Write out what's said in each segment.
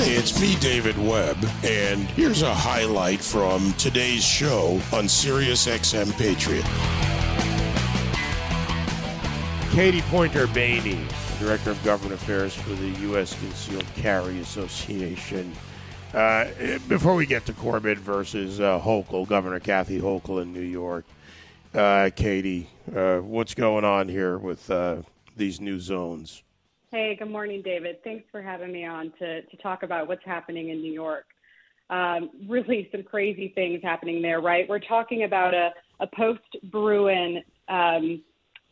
It's me, David Webb, and here's a highlight from today's show on Sirius XM Patriot. Katie Pointer Baney, Director of Government Affairs for the U.S. Concealed Carry Association. Uh, before we get to Corbett versus uh, Hochul, Governor Kathy Hochul in New York, uh, Katie, uh, what's going on here with uh, these new zones? Hey, good morning, David. Thanks for having me on to, to talk about what's happening in New York. Um, really, some crazy things happening there, right? We're talking about a, a post Bruen um,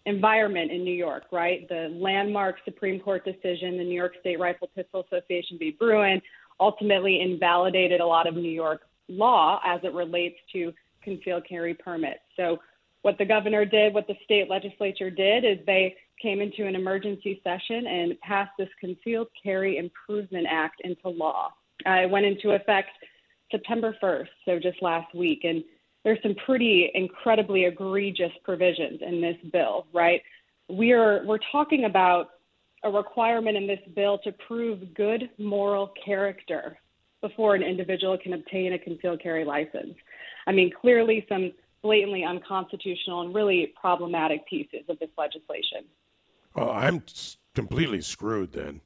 environment in New York, right? The landmark Supreme Court decision, the New York State Rifle Pistol Association v. Bruen, ultimately invalidated a lot of New York law as it relates to concealed carry permits. So, what the governor did, what the state legislature did, is they came into an emergency session and passed this Concealed Carry Improvement Act into law. Uh, it went into effect September 1st, so just last week. And there's some pretty incredibly egregious provisions in this bill, right? We're we're talking about a requirement in this bill to prove good moral character before an individual can obtain a concealed carry license. I mean, clearly some blatantly unconstitutional and really problematic pieces of this legislation. Well, I'm completely screwed then.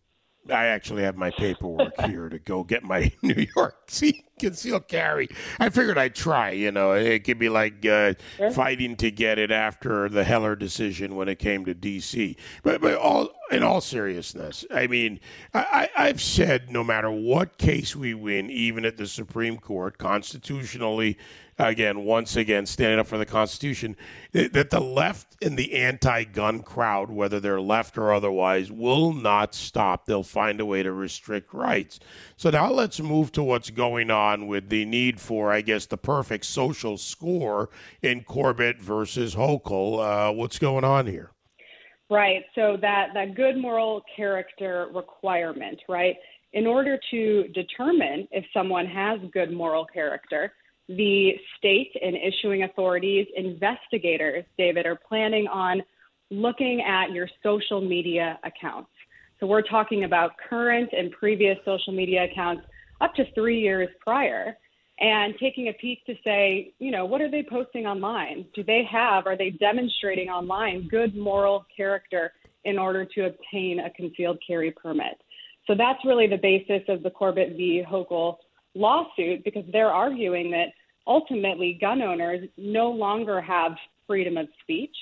I actually have my paperwork here to go get my New York concealed carry. I figured I'd try. You know, it could be like uh, sure. fighting to get it after the Heller decision when it came to D.C. But, but all in all seriousness, I mean, I, I've said no matter what case we win, even at the Supreme Court, constitutionally again, once again, standing up for the Constitution, that the left and the anti gun crowd, whether they're left or otherwise, will not stop. They'll find a way to restrict rights. So now let's move to what's going on with the need for, I guess, the perfect social score in Corbett versus Hochul. Uh, what's going on here? Right. So that, that good moral character requirement, right? In order to determine if someone has good moral character, the state and issuing authorities, investigators, David, are planning on looking at your social media accounts. So we're talking about current and previous social media accounts up to three years prior and taking a peek to say, you know, what are they posting online? Do they have, are they demonstrating online good moral character in order to obtain a concealed carry permit? So that's really the basis of the Corbett v. Hochul lawsuit because they're arguing that ultimately gun owners no longer have freedom of speech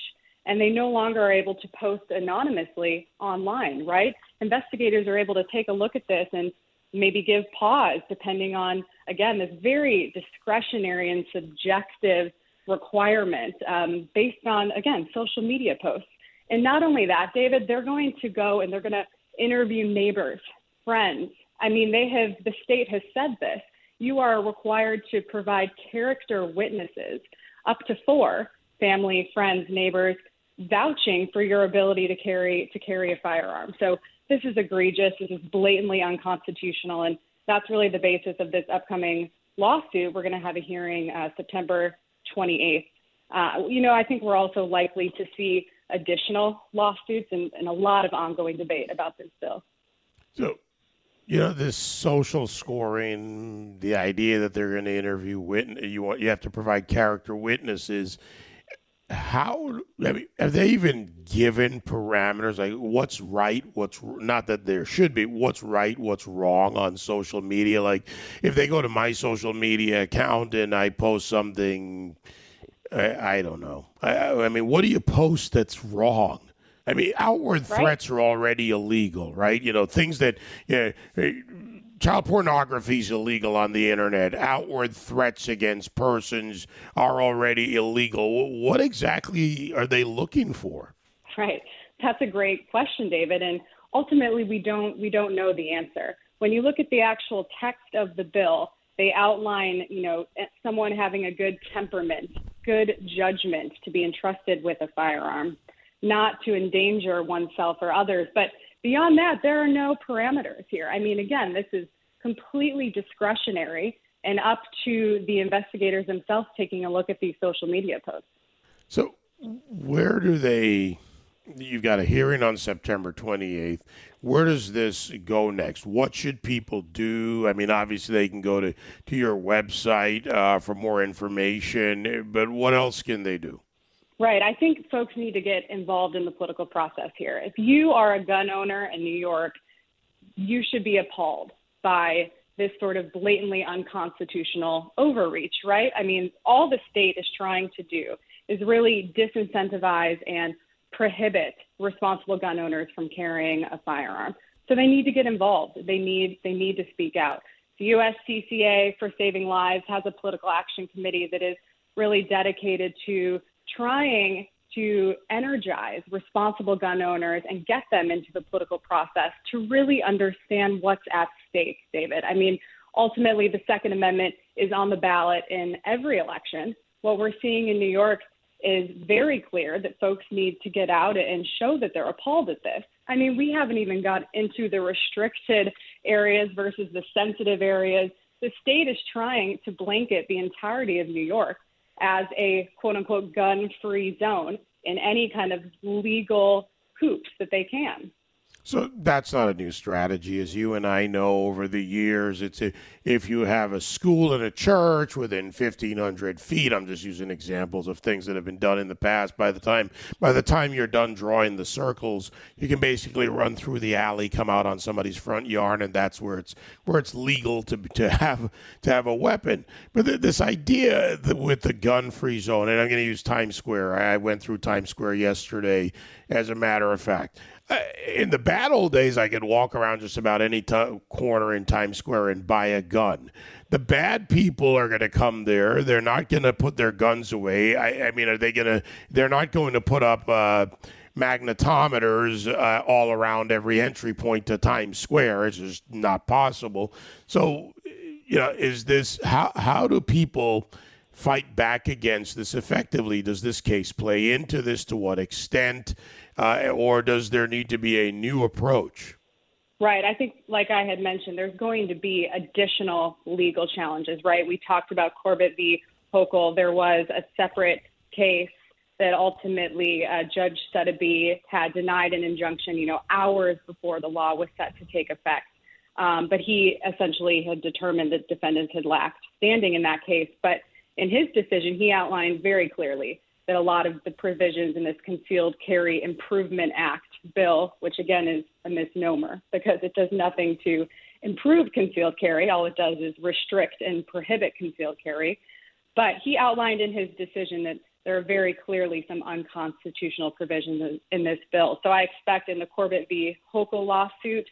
and they no longer are able to post anonymously online, right? Investigators are able to take a look at this and maybe give pause depending on, again, this very discretionary and subjective requirement um, based on, again, social media posts. And not only that, David, they're going to go and they're going to interview neighbors, friends. I mean, they have, the state has said this you are required to provide character witnesses, up to four family, friends, neighbors, vouching for your ability to carry to carry a firearm. So this is egregious. This is blatantly unconstitutional, and that's really the basis of this upcoming lawsuit. We're going to have a hearing uh, September 28th. Uh, you know, I think we're also likely to see additional lawsuits and, and a lot of ongoing debate about this bill. So you know this social scoring, the idea that they're going to interview witness, you want you have to provide character witnesses. How I mean, have they even given parameters like what's right, what's not that there should be, what's right, what's wrong on social media? Like if they go to my social media account and I post something, I, I don't know. I, I mean, what do you post that's wrong? I mean, outward right? threats are already illegal, right? You know, things that you know, child pornography is illegal on the internet. Outward threats against persons are already illegal. What exactly are they looking for? Right. That's a great question, David. And ultimately, we don't we don't know the answer. When you look at the actual text of the bill, they outline, you know, eh, someone having a good temperament, good judgment to be entrusted with a firearm not to endanger oneself or others. But beyond that, there are no parameters here. I mean, again, this is completely discretionary and up to the investigators themselves taking a look at these social media posts. So, where do they? You've got a hearing on September 28th. Where does this go next? What should people do? I mean, obviously, they can go to, to your website uh, for more information, but what else can they do? Right. I think folks need to get involved in the political process here. If you are a gun owner in New York, you should be appalled by this sort of blatantly unconstitutional overreach, right? I mean, all the state is trying to do is really disincentivize and prohibit responsible gun owners from carrying a firearm. So they need to get involved. They need they need to speak out. The USCCA for Saving Lives has a political action committee that is really dedicated to trying to energize responsible gun owners and get them into the political process to really understand what's at stake, David. I mean, ultimately, the Second Amendment is on the ballot in every election. What we're seeing in New York is very clear that folks need to get out and show that they're appalled at this. I mean, we haven't even got into the restricted areas versus the sensitive areas. The state is trying to blanket the entirety of New York as a quote unquote gun free zone in any kind of legal hoops that they can. So that's not a new strategy, as you and I know over the years. It's a, if you have a school and a church within 1,500 feet. I'm just using examples of things that have been done in the past. By the time by the time you're done drawing the circles, you can basically run through the alley, come out on somebody's front yard, and that's where it's where it's legal to to have to have a weapon. But th- this idea with the gun-free zone, and I'm going to use Times Square. I went through Times Square yesterday, as a matter of fact in the bad old days, I could walk around just about any t- corner in Times Square and buy a gun. The bad people are going to come there. They're not going to put their guns away. I, I, mean, are they going to? They're not going to put up uh, magnetometers uh, all around every entry point to Times Square. It's just not possible. So, you know, is this how? How do people? fight back against this effectively? Does this case play into this? To what extent? Uh, or does there need to be a new approach? Right. I think, like I had mentioned, there's going to be additional legal challenges, right? We talked about Corbett v. Hochul. There was a separate case that ultimately uh, Judge Suddaby had denied an injunction, you know, hours before the law was set to take effect. Um, but he essentially had determined that defendants had lacked standing in that case. But in his decision, he outlined very clearly that a lot of the provisions in this Concealed Carry Improvement Act bill, which again is a misnomer because it does nothing to improve concealed carry. All it does is restrict and prohibit concealed carry. But he outlined in his decision that there are very clearly some unconstitutional provisions in this bill. So I expect in the Corbett v. Hochul lawsuit,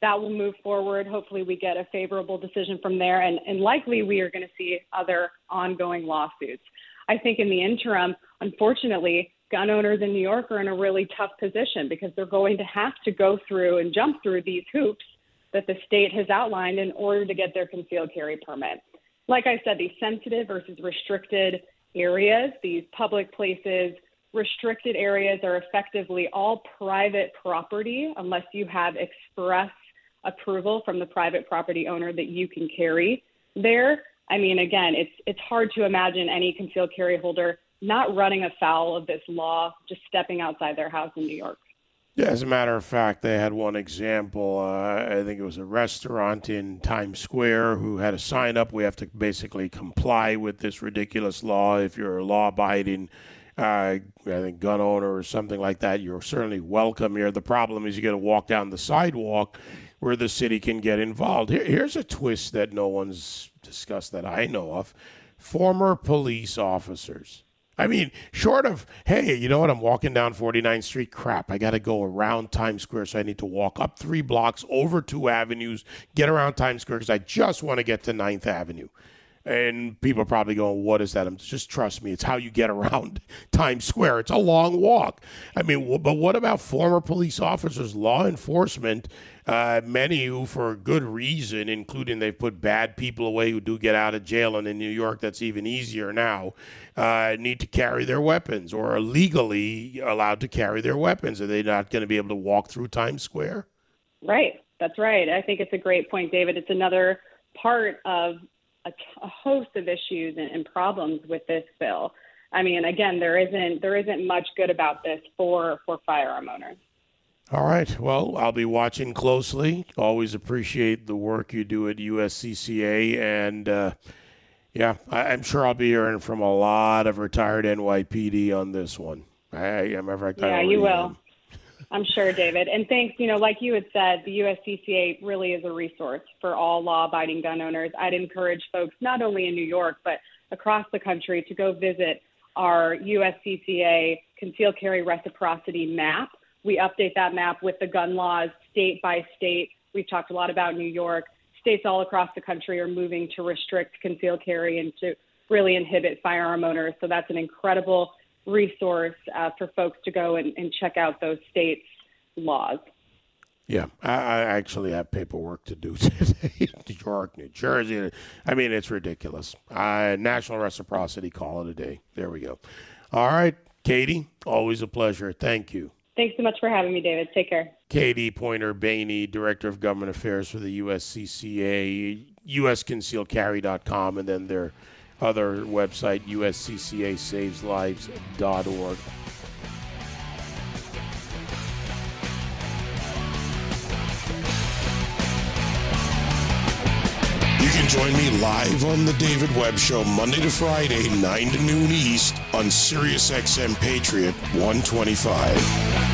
that will move forward. Hopefully, we get a favorable decision from there, and, and likely we are going to see other ongoing lawsuits. I think in the interim, unfortunately, gun owners in New York are in a really tough position because they're going to have to go through and jump through these hoops that the state has outlined in order to get their concealed carry permit. Like I said, these sensitive versus restricted areas, these public places, restricted areas are effectively all private property unless you have express approval from the private property owner that you can carry there. I mean, again, it's it's hard to imagine any concealed carry holder not running afoul of this law, just stepping outside their house in New York. Yeah, as a matter of fact, they had one example. Uh, I think it was a restaurant in Times Square who had a sign up. We have to basically comply with this ridiculous law. If you're a law abiding, uh, I think, gun owner or something like that, you're certainly welcome here. The problem is you got to walk down the sidewalk where the city can get involved. Here, here's a twist that no one's discussed that I know of former police officers. I mean, short of, hey, you know what? I'm walking down 49th Street. Crap, I got to go around Times Square. So I need to walk up three blocks, over two avenues, get around Times Square because I just want to get to 9th Avenue. And people are probably going, What is that? I'm just trust me, it's how you get around Times Square. It's a long walk. I mean, but what about former police officers, law enforcement? Uh, many who, for good reason, including they've put bad people away who do get out of jail, and in New York, that's even easier now, uh, need to carry their weapons or are legally allowed to carry their weapons. Are they not going to be able to walk through Times Square? Right. That's right. I think it's a great point, David. It's another part of a, a host of issues and, and problems with this bill. I mean, again, there isn't there isn't much good about this for for firearm owners. All right. Well, I'll be watching closely. Always appreciate the work you do at USCCA, and uh, yeah, I, am sure I'll be hearing from a lot of retired NYPD on this one. I, am ever. Yeah, you will. I'm sure, David. And thanks, you know, like you had said, the USCCA really is a resource for all law abiding gun owners. I'd encourage folks, not only in New York, but across the country, to go visit our USCCA concealed carry reciprocity map. We update that map with the gun laws state by state. We've talked a lot about New York. States all across the country are moving to restrict concealed carry and to really inhibit firearm owners. So that's an incredible resource uh, for folks to go and, and, check out those states' laws. Yeah, I, I, actually have paperwork to do today. New York, New Jersey. I mean, it's ridiculous. Uh, national reciprocity, call it a day. There we go. All right, Katie, always a pleasure. Thank you. Thanks so much for having me, David. Take care. Katie Pointer Baney, Director of Government Affairs for the USCCA, usconcealedcarry.com, and then their other website, usccasaveslives.org. You can join me live on the David Webb Show Monday to Friday, 9 to noon East on SiriusXM Patriot 125.